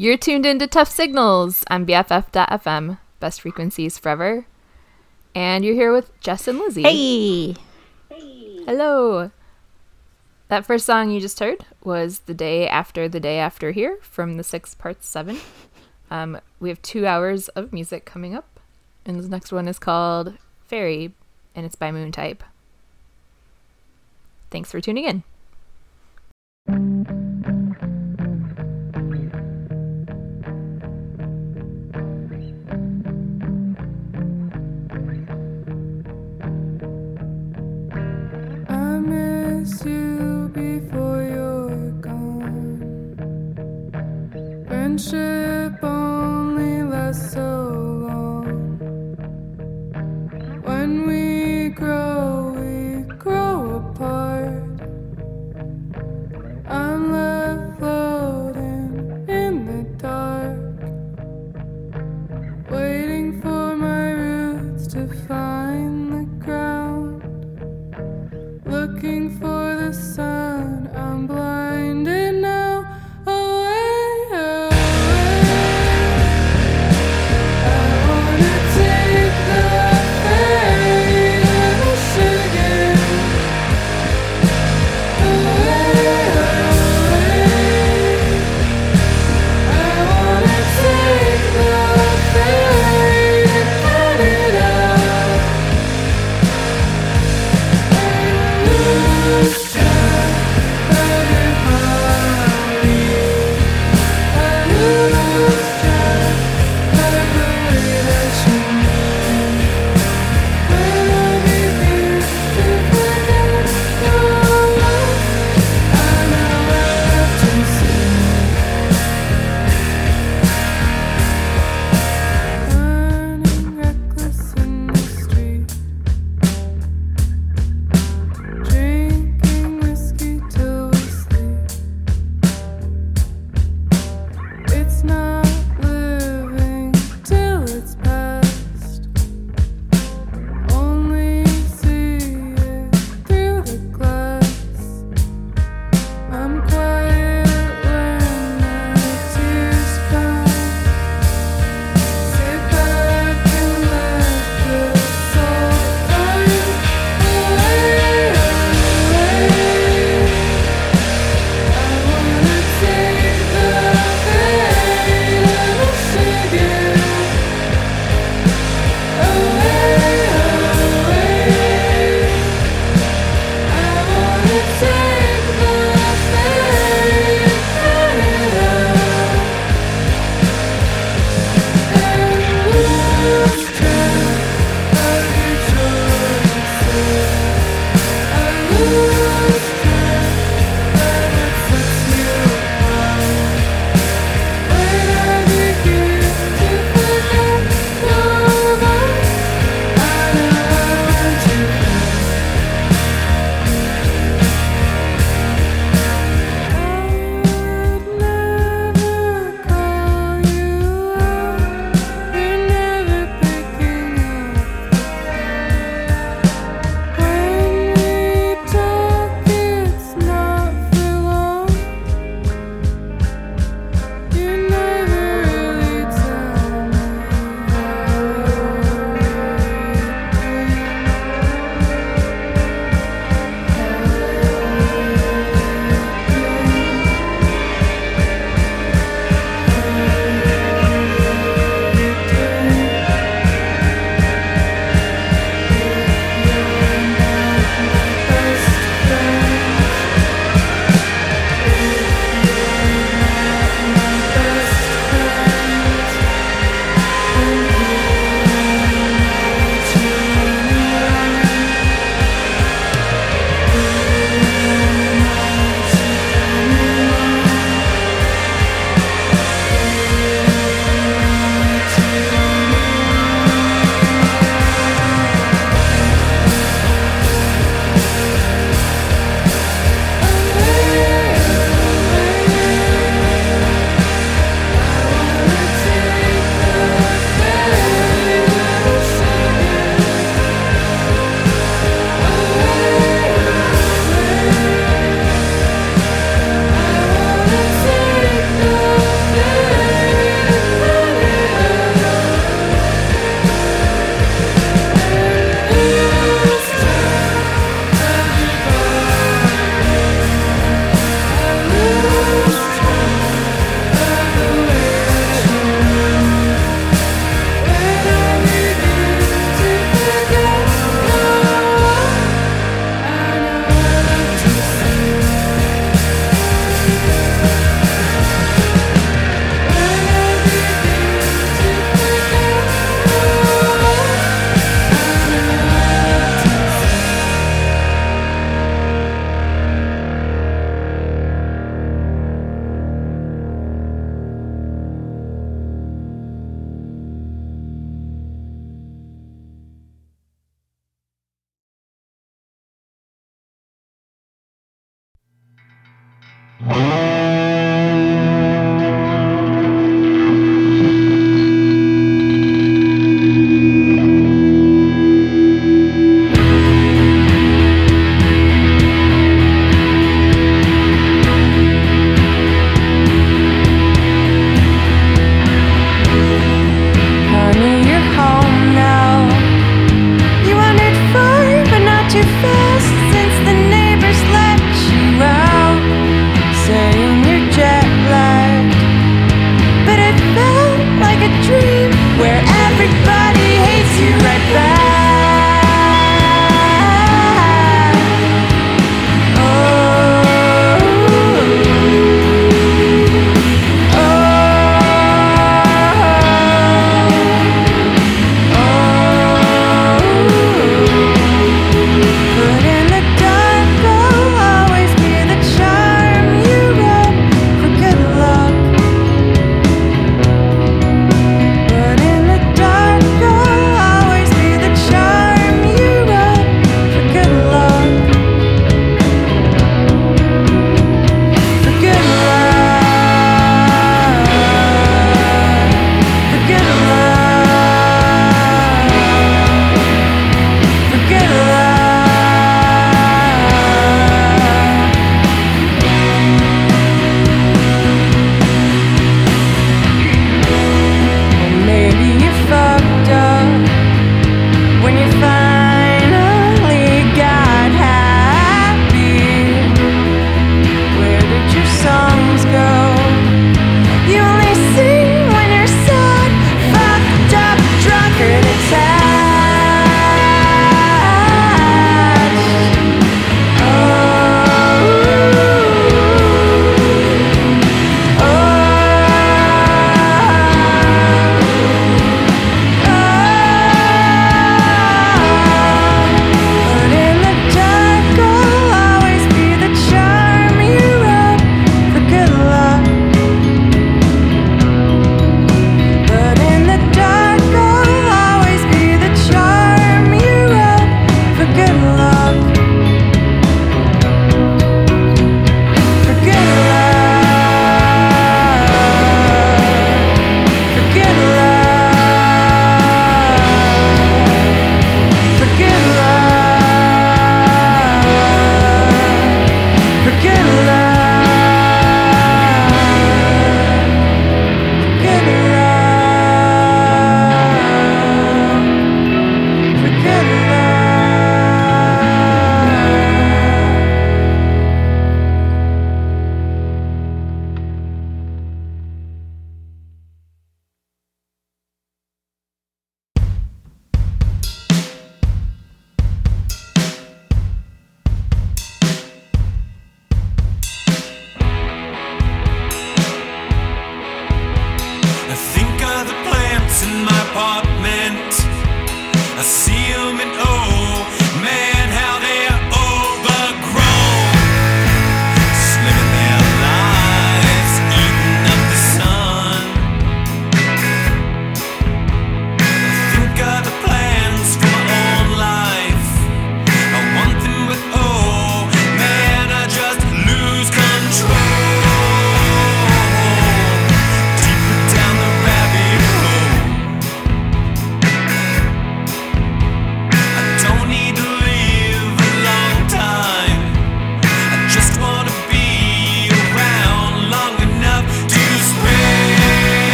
You're tuned into Tuff Signals on BFF.fm, best frequencies forever. And you're here with Jess and Lizzie. Hey! Hello. That first song you just heard was The Day After the Day After Here from the Six Parts Seven. Um, we have two hours of music coming up, and the next one is called Ferry, and it's by Moontype. Thanks for tuning in. Friendship only lasts so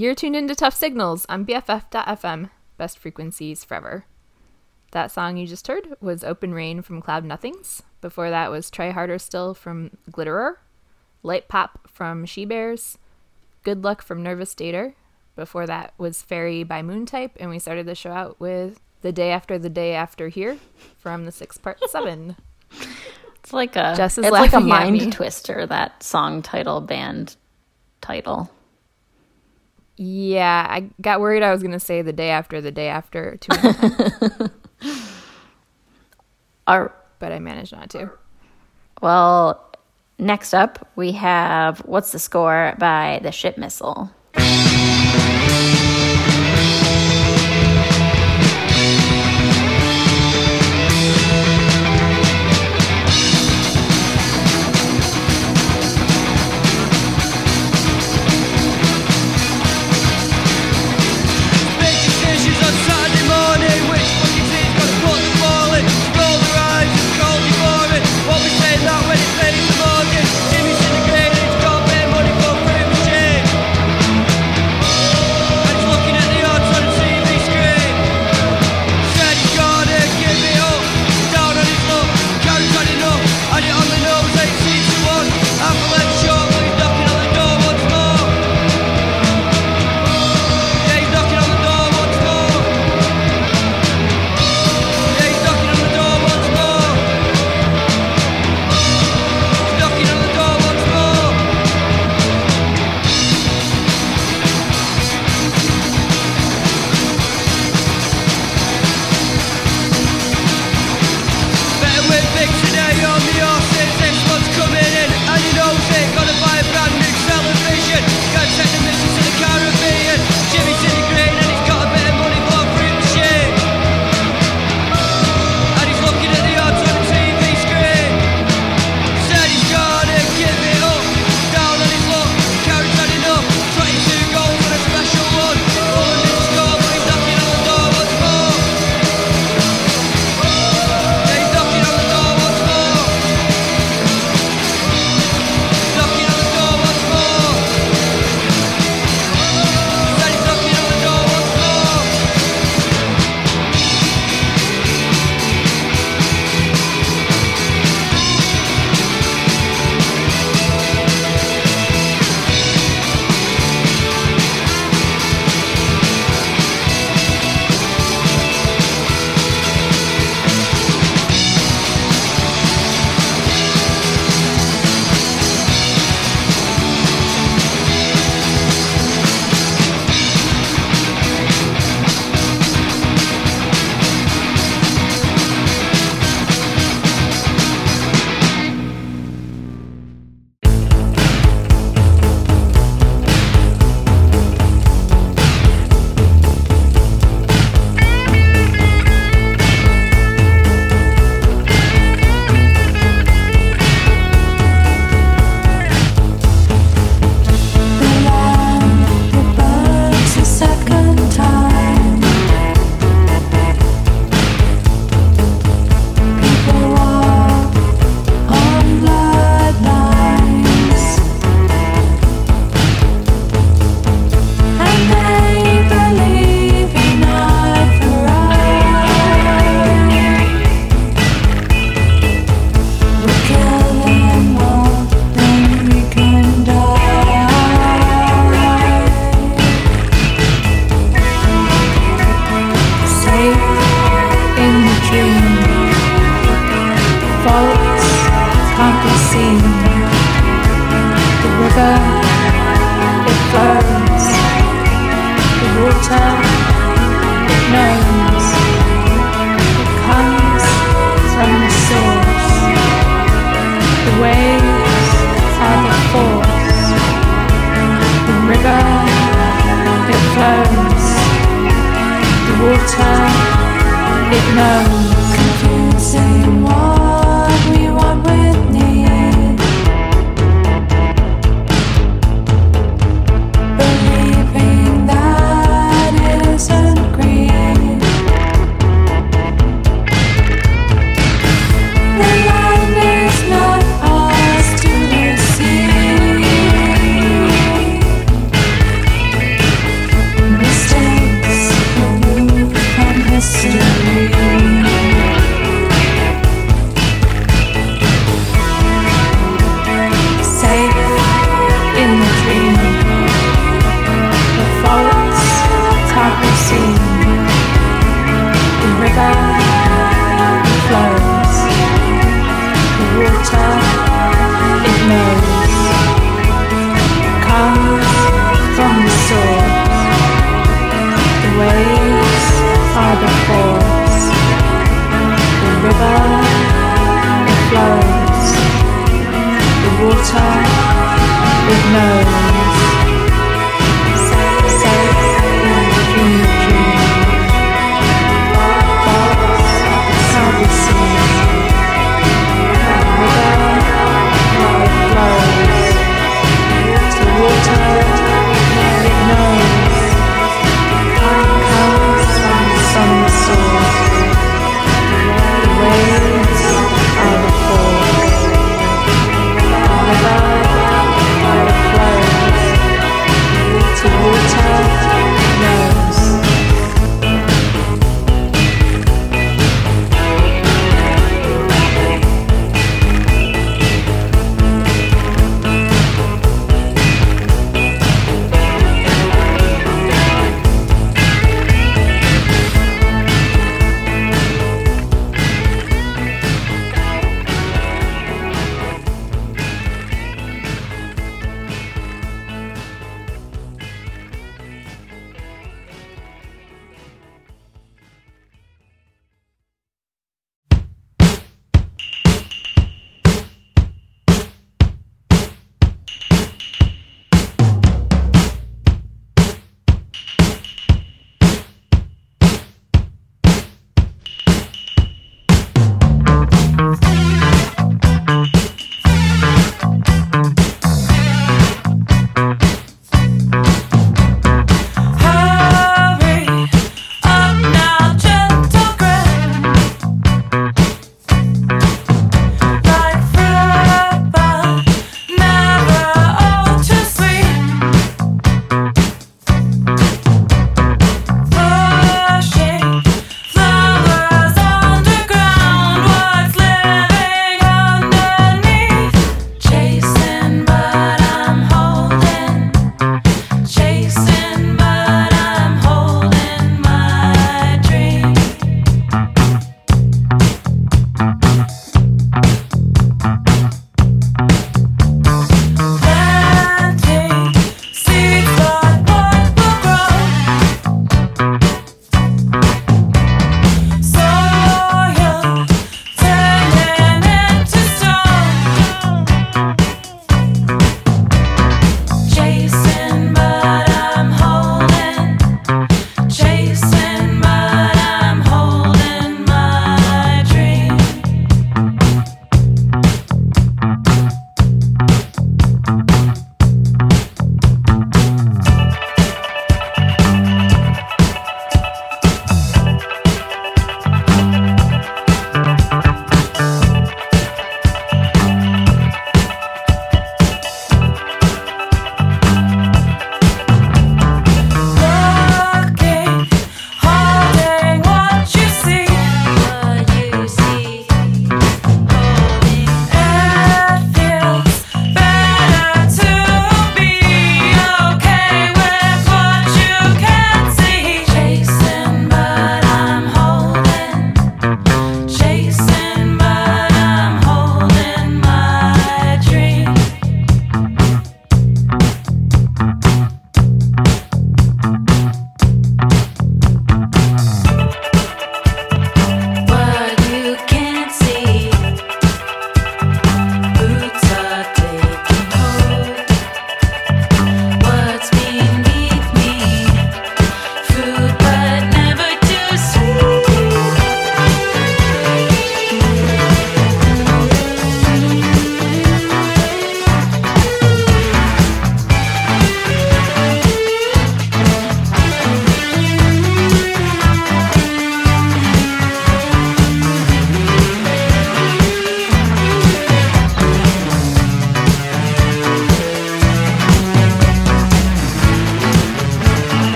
You're tuned into Tuff Signals on BFF.FM, best frequencies forever. That song you just heard was Open Rain from Cloud Nothings. Before that was Try Harder Still from Glitterer, Lite Pop from She Bears, Good Luck from Nervous Dater. Before that was Ferry by Moontype, and we started the show out with The Day After the Day After Here from the six part seven. It's like a Jess is it's like a mind twister that song title band title. Yeah, I got worried I was going to say the day after the day after two but I managed not to. Well, next up we have What's the Score by the Shit Missile.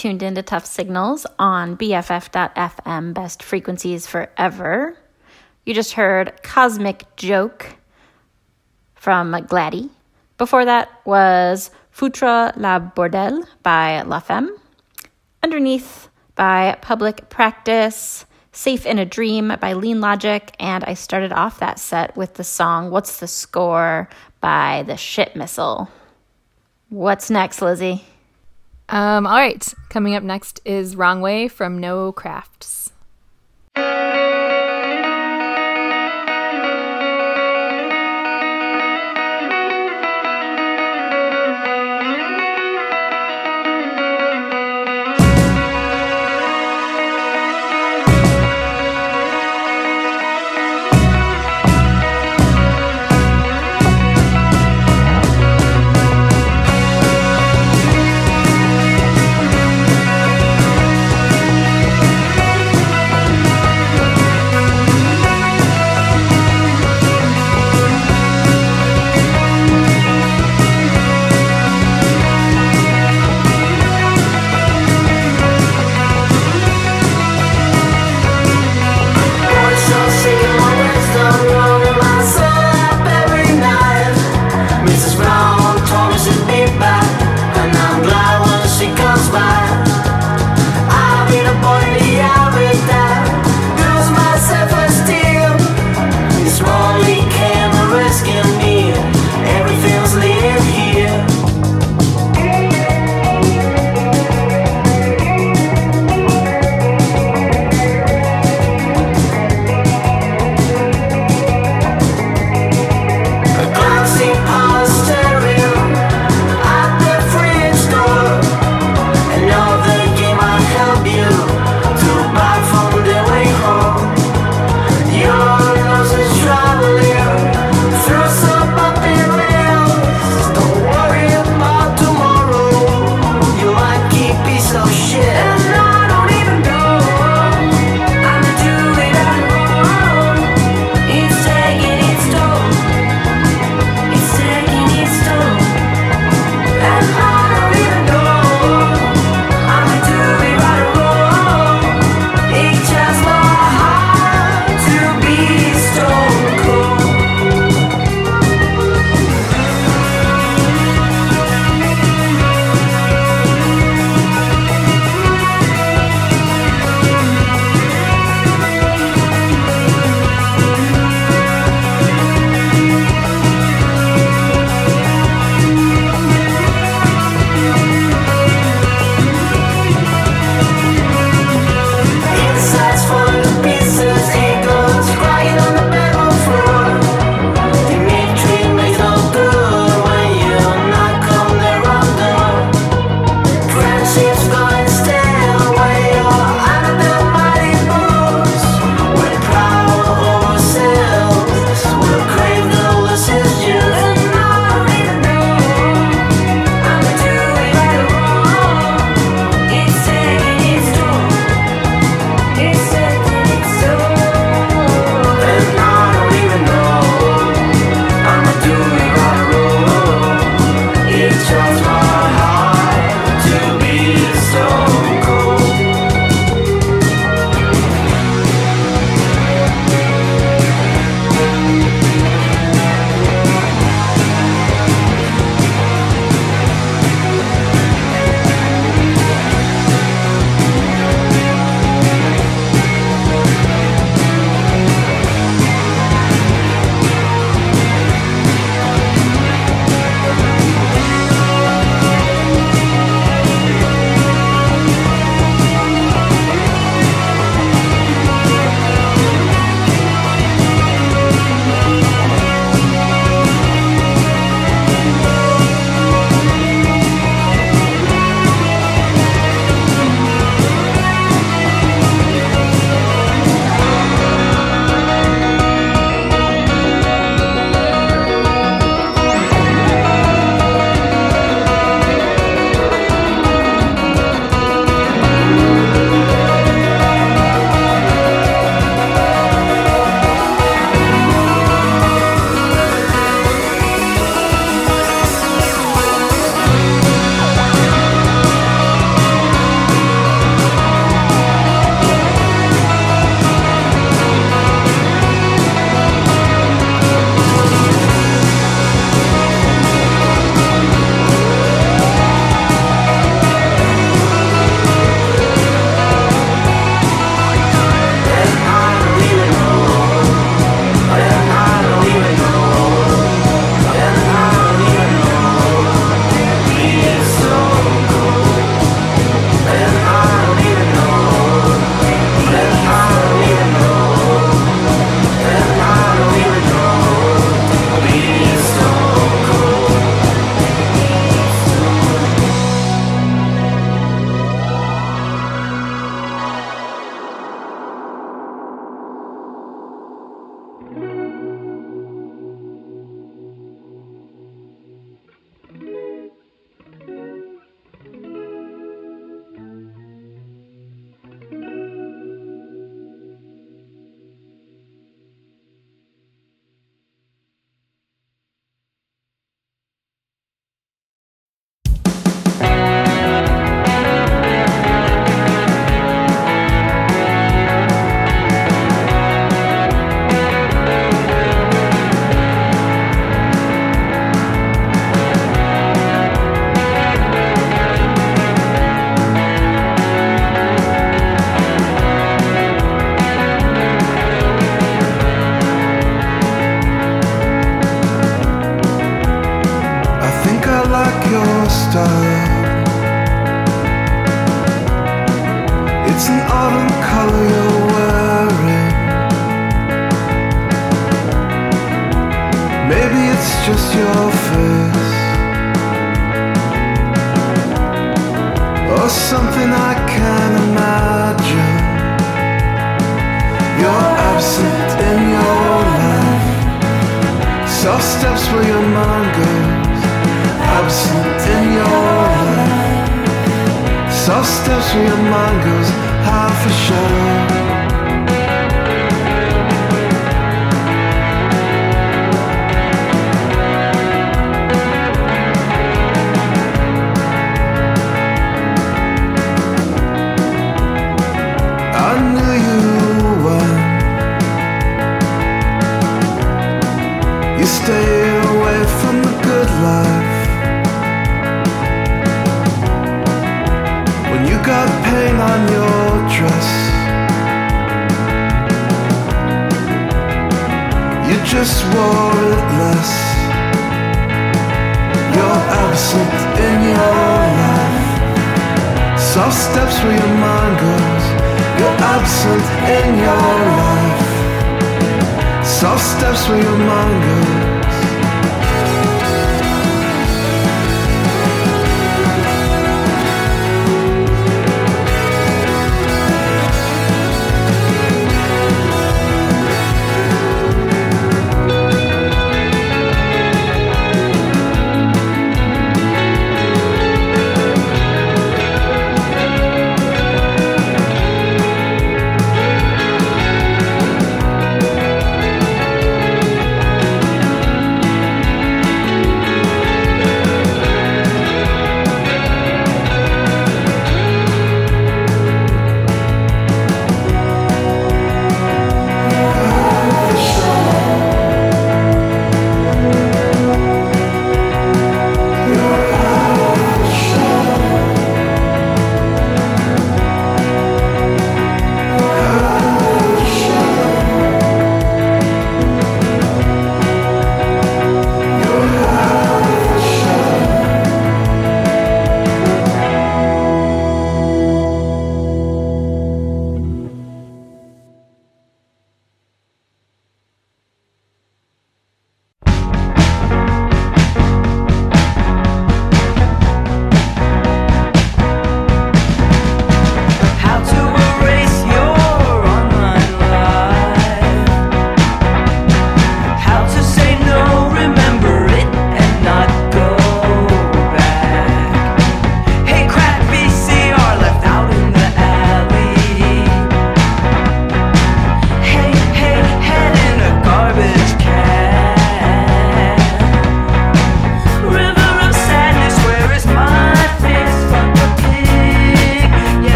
Tuned into Tuff Signals on BFF.FM, best frequencies forever. You just heard Cosmic Joke from Gladie. Before that was Foutre la Bordel by La Femme. Underneath by Public Practice, Safe in a Dream by Lean Logic, and I started off that set with the song What's the Score by The Shit Missile. What's next, Lizzie? Um, all right. Coming up next is Wrong Way from No Crafts.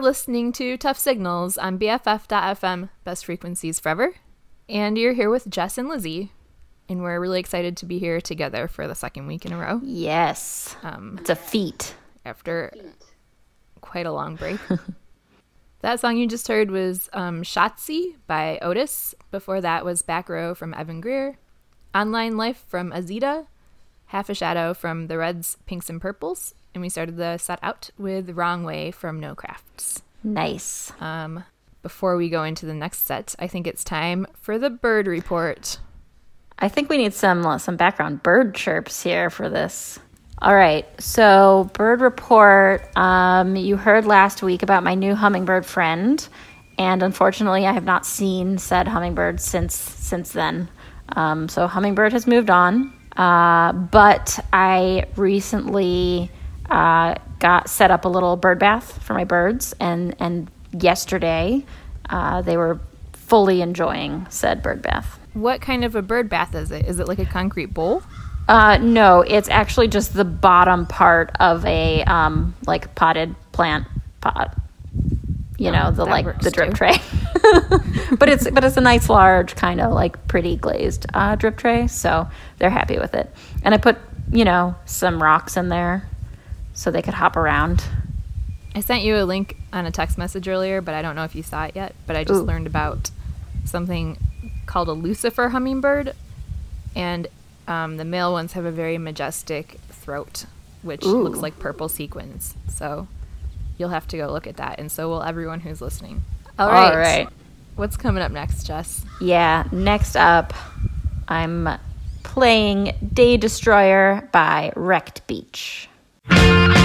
You're listening to Tuff Signals on BFF.FM, Best Frequencies Forever. And you're here with Jess and Lizzie. And we're really excited to be here together for the second week in a row Yes. um, It's a feat. after quite a long break. that song you just heard was um, Schatze by Ohtis. Before that was Back Row from Evan Greer. Online Life from Azita. Half a Shadow from the Reds, Pinks, and Purples. And we started the set out with Wrong Way from No Crafts. Nice. Um, before we go into the next set, I think it's time for the bird report. I think we need some uh, some background bird chirps here for this. All right, so bird report. Um, you heard last week about my new hummingbird friend, and unfortunately, I have not seen said hummingbird since since then. Um, so hummingbird has moved on, uh, but I recently uh, got set up a little bird bath for my birds, and and yesterday uh, they were fully enjoying said bird bath. What kind of a bird bath is it? Is it like a concrete bowl? Uh, no, it's actually just the bottom part of a um, like potted plant pot. You know, the like the drip too. tray. but it's but it's a nice large kind of like pretty glazed uh, drip tray, so they're happy with it. And I put you know some rocks in there so they could hop around. I sent you a link on a text message earlier, but I don't know if you saw it yet. But I just Ooh. learned about something called a Lucifer hummingbird, and um, the male ones have a very majestic throat, which looks like purple sequins. So you'll have to go look at that, and so will everyone who's listening. All right. All right. What's coming up next, Jess? Yeah, next up, I'm playing Day Destroyer by Wrecked Beach. You're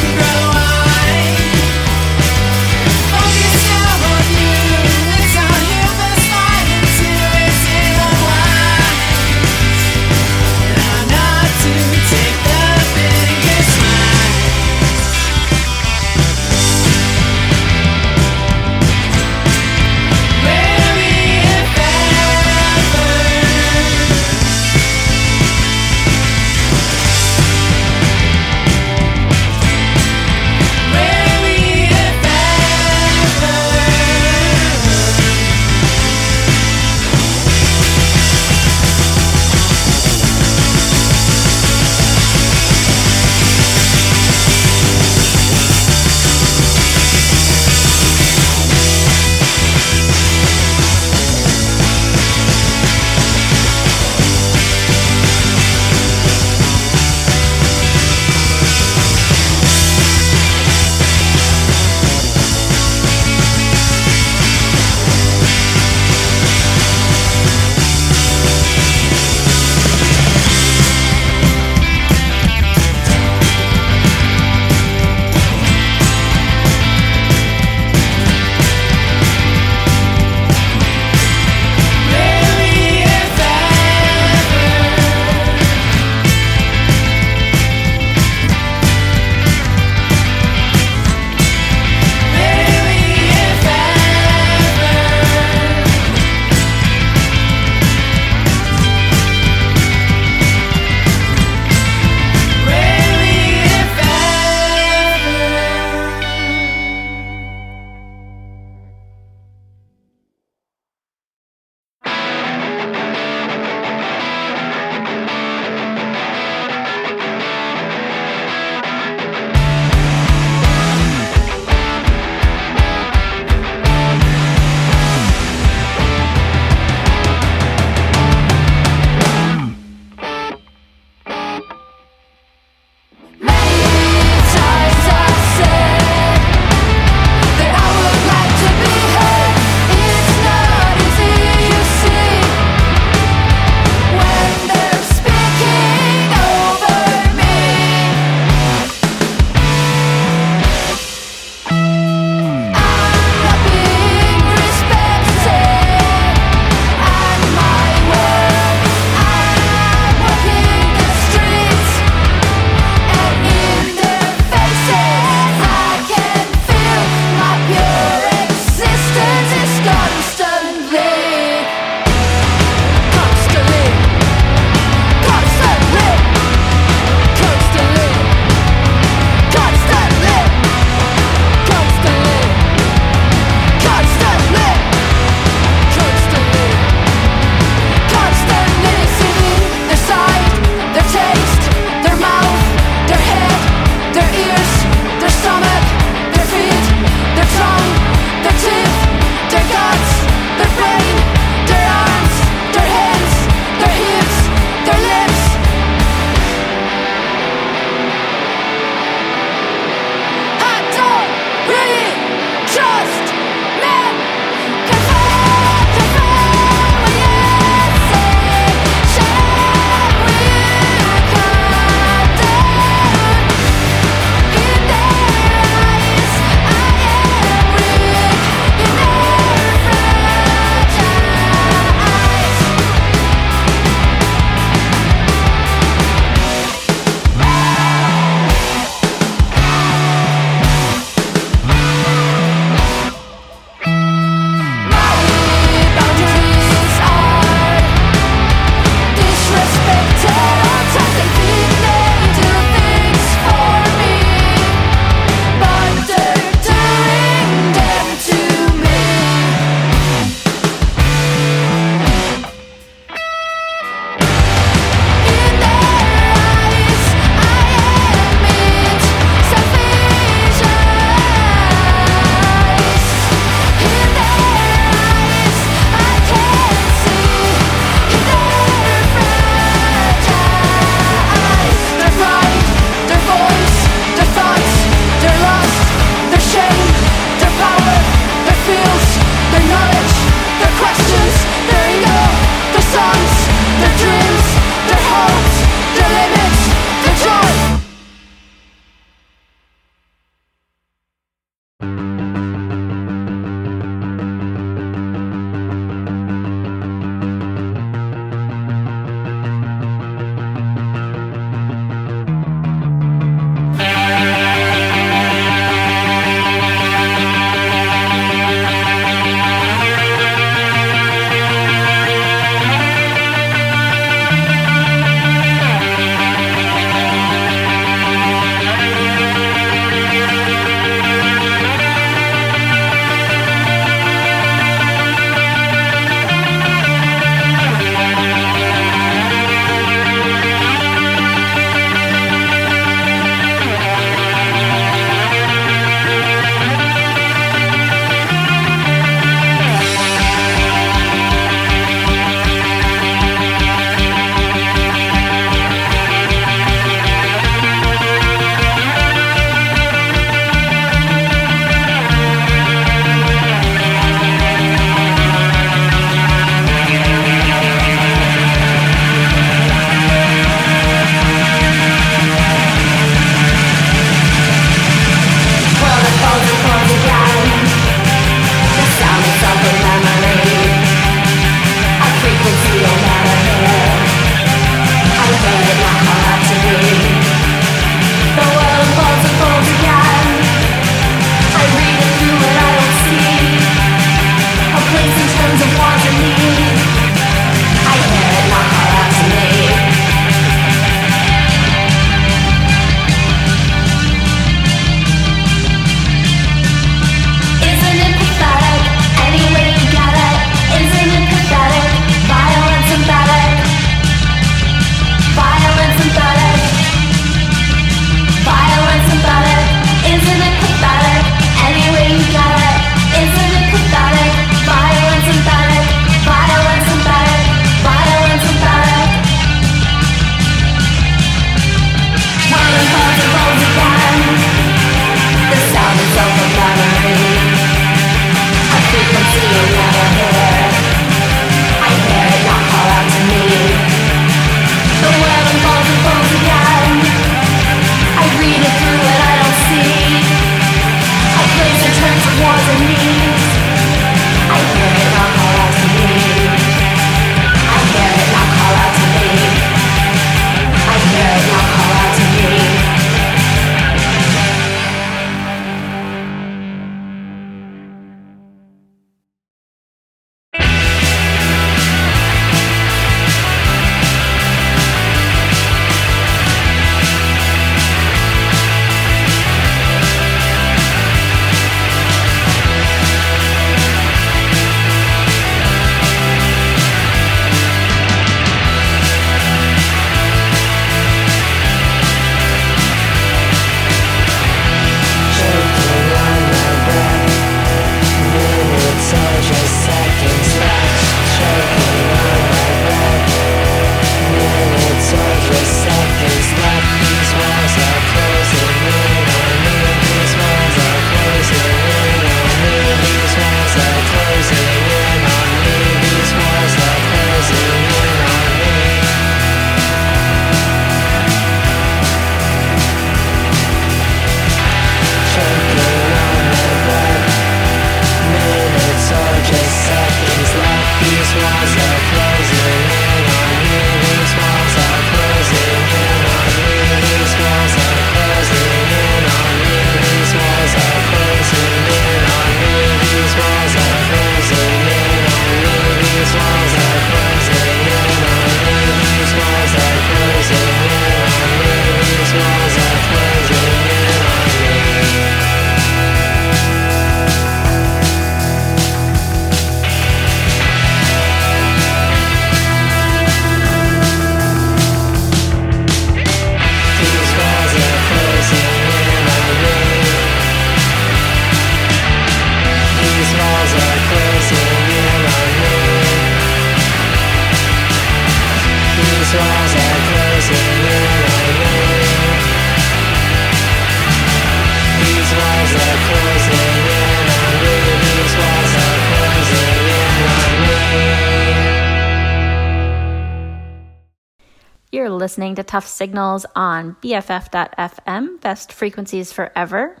listening to Tuff Signals on BFF.FM, best frequencies forever.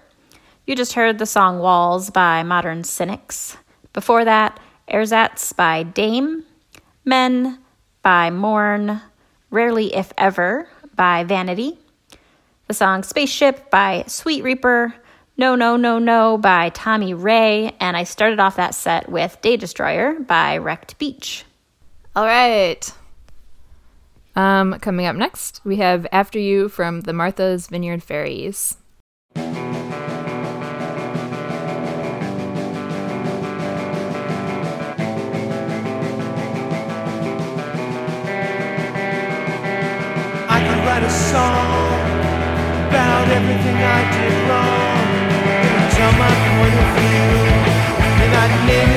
You just heard the song Walls by Modern Cynics. Before that, Ersatz by Dame, Men by Morn, Rarely If Ever by Vanity, the song Spaceship by Sweet Reaper, No No No No by Tommy Ray, and I started off that set with Day Destroyer by Wrecked Beach. All right. Um, coming up next, we have After You from the Martha's Vineyard Ferries. I could write a song about everything I did wrong. Would tell my point of view, and I'd name it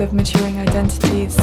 of maturing identities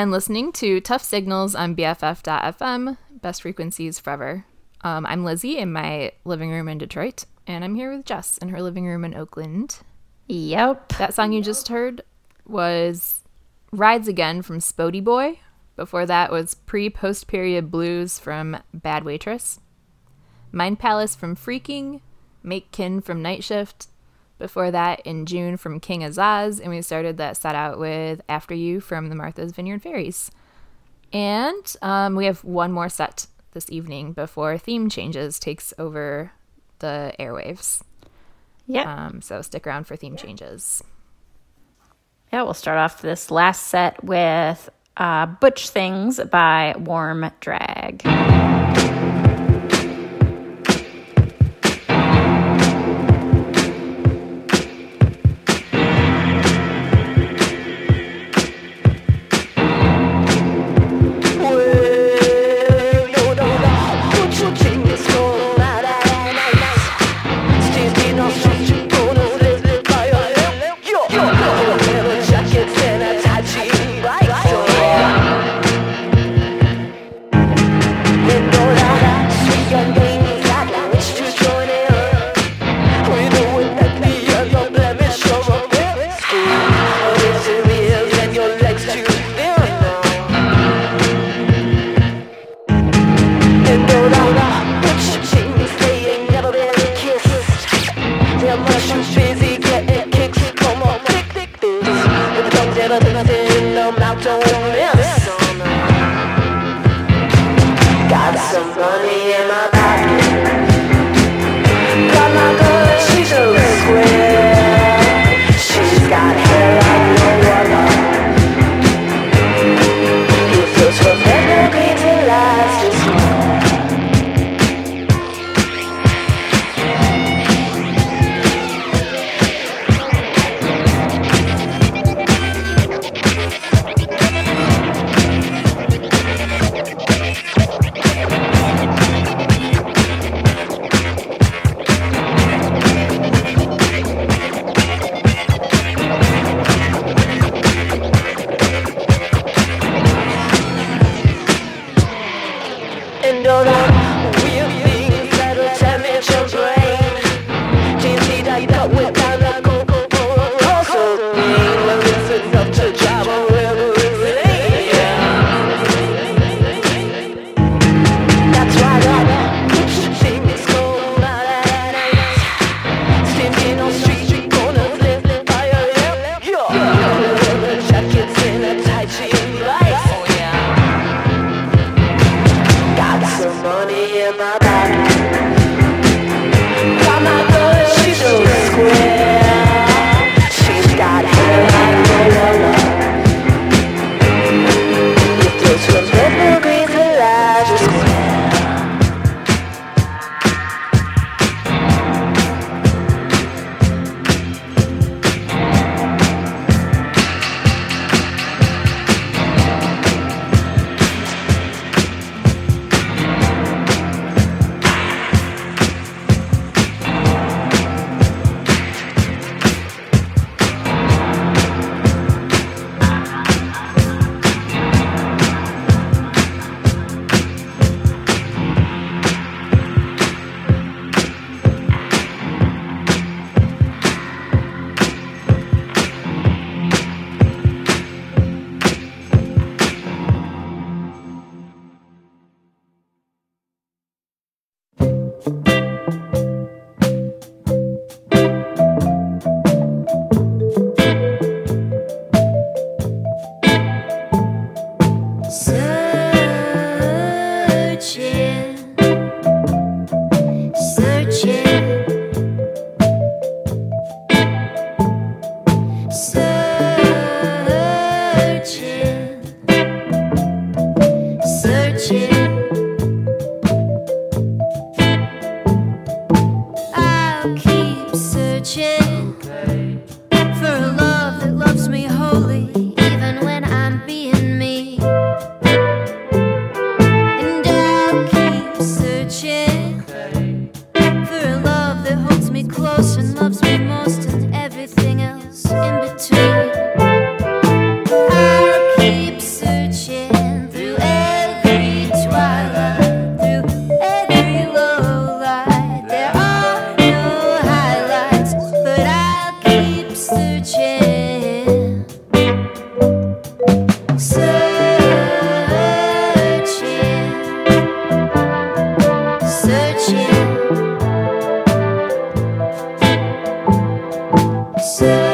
been listening to Tuff Signals on BFF.fm, best frequencies forever. Um, I'm Lizzie in my living room in Detroit, and I'm here with Jess in her living room in Oakland. Yep. That song you just heard was Rides Again from Spodie Boy. Before that was pre post period blues from Bad Waitress. Mind Palace from Freaking. Make Kin from Night Shift. Before that, in June from King Azaz. And we started that set out with After You from the Martha's Vineyard Ferries. And um, we have one more set this evening before Theme Changes takes over the airwaves. Yep. Um, so stick around for Theme Changes. Yeah, we'll start off this last set with uh, Butch Things by Warm Drag. Searching.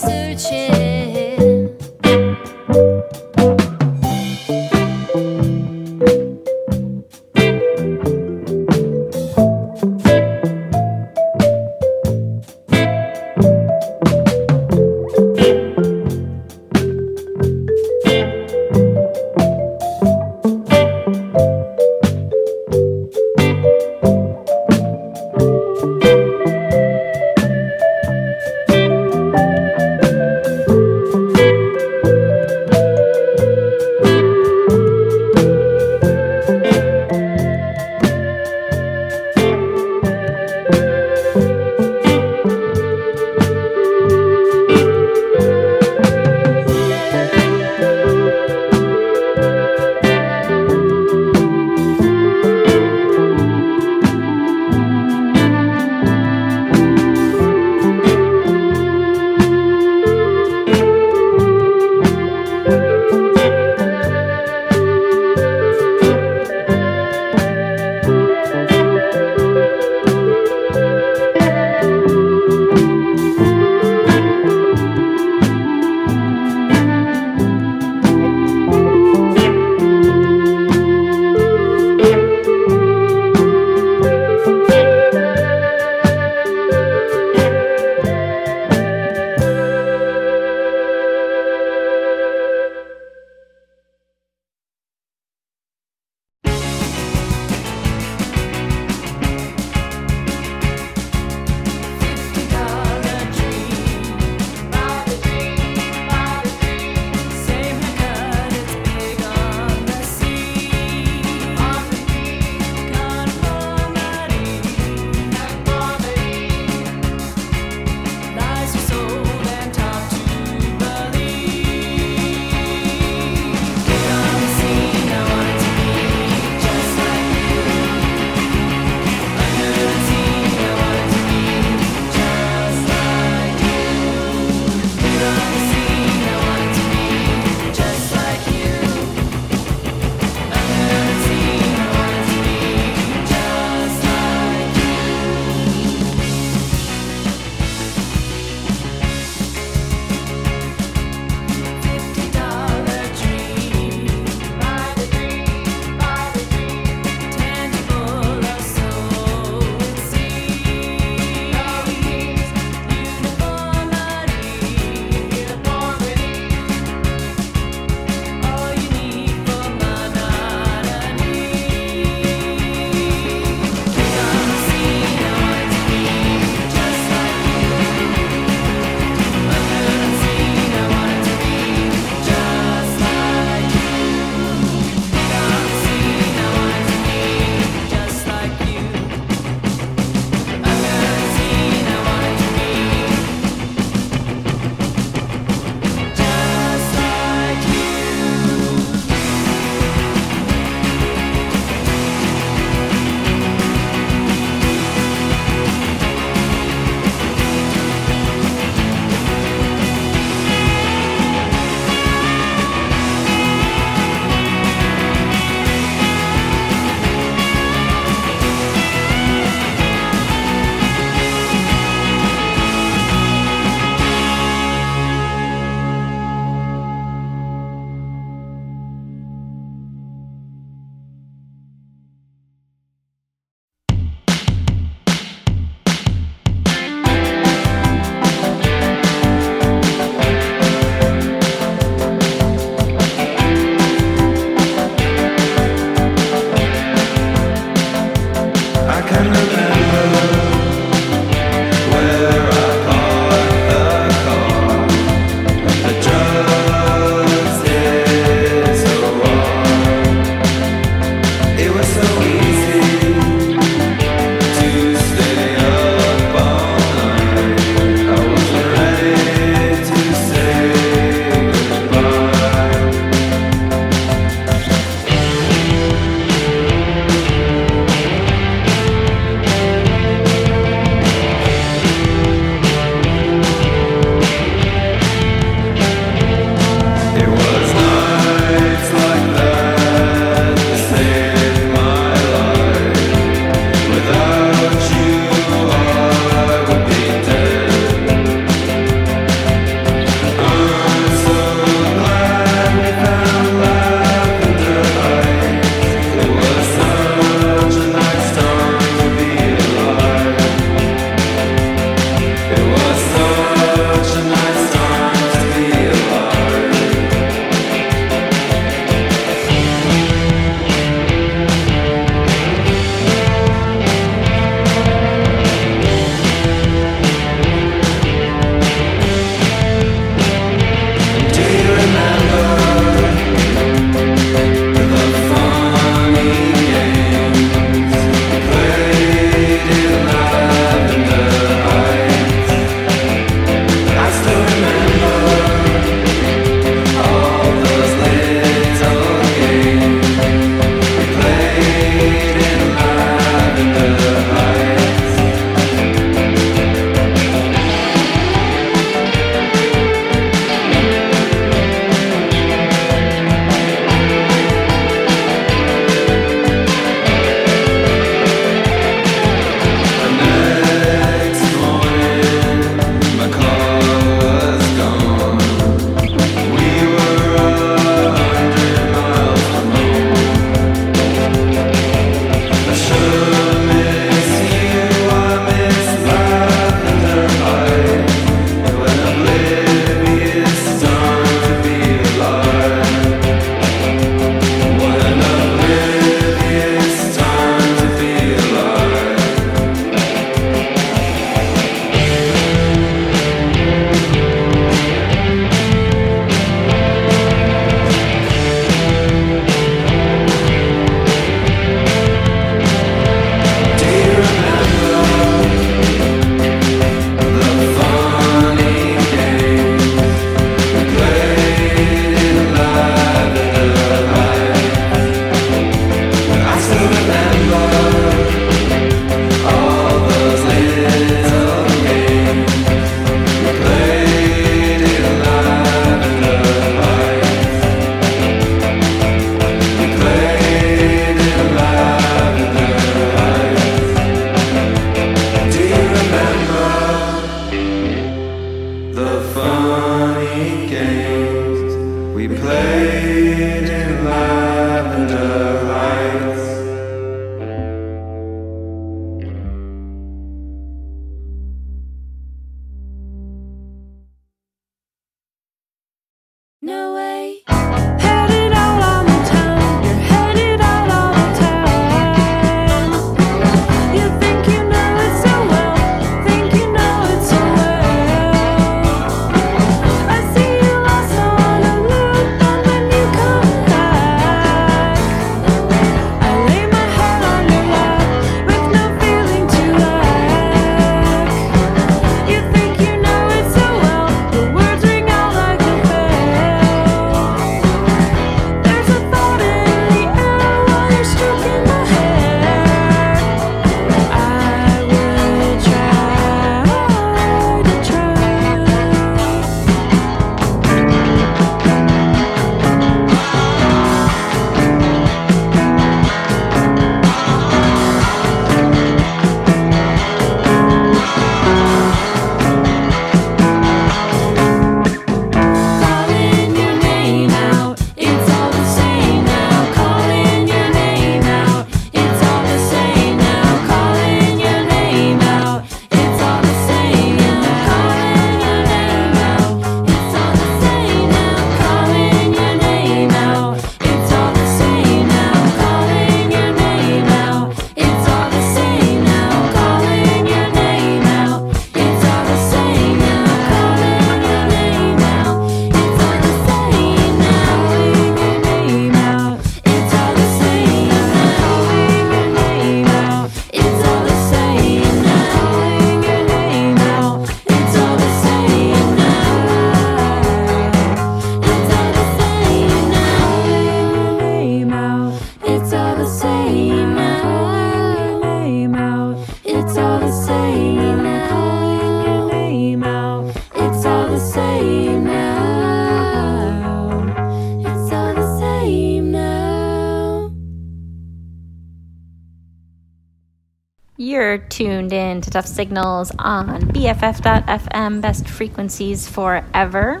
stuff signals on BFF.FM, best frequencies forever.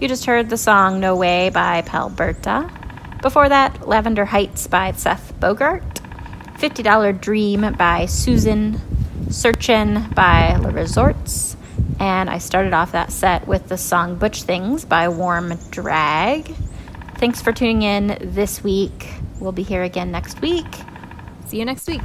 You just heard the song No Way by Palberta. Before that, Lavender Heights by Seth Bogart. $50 Dream by Susan. Searchin' by The Resorts. And I started off that set with the song Butch Things by Warm Drag. Thanks for tuning in this week. We'll be here again next week. See you next week.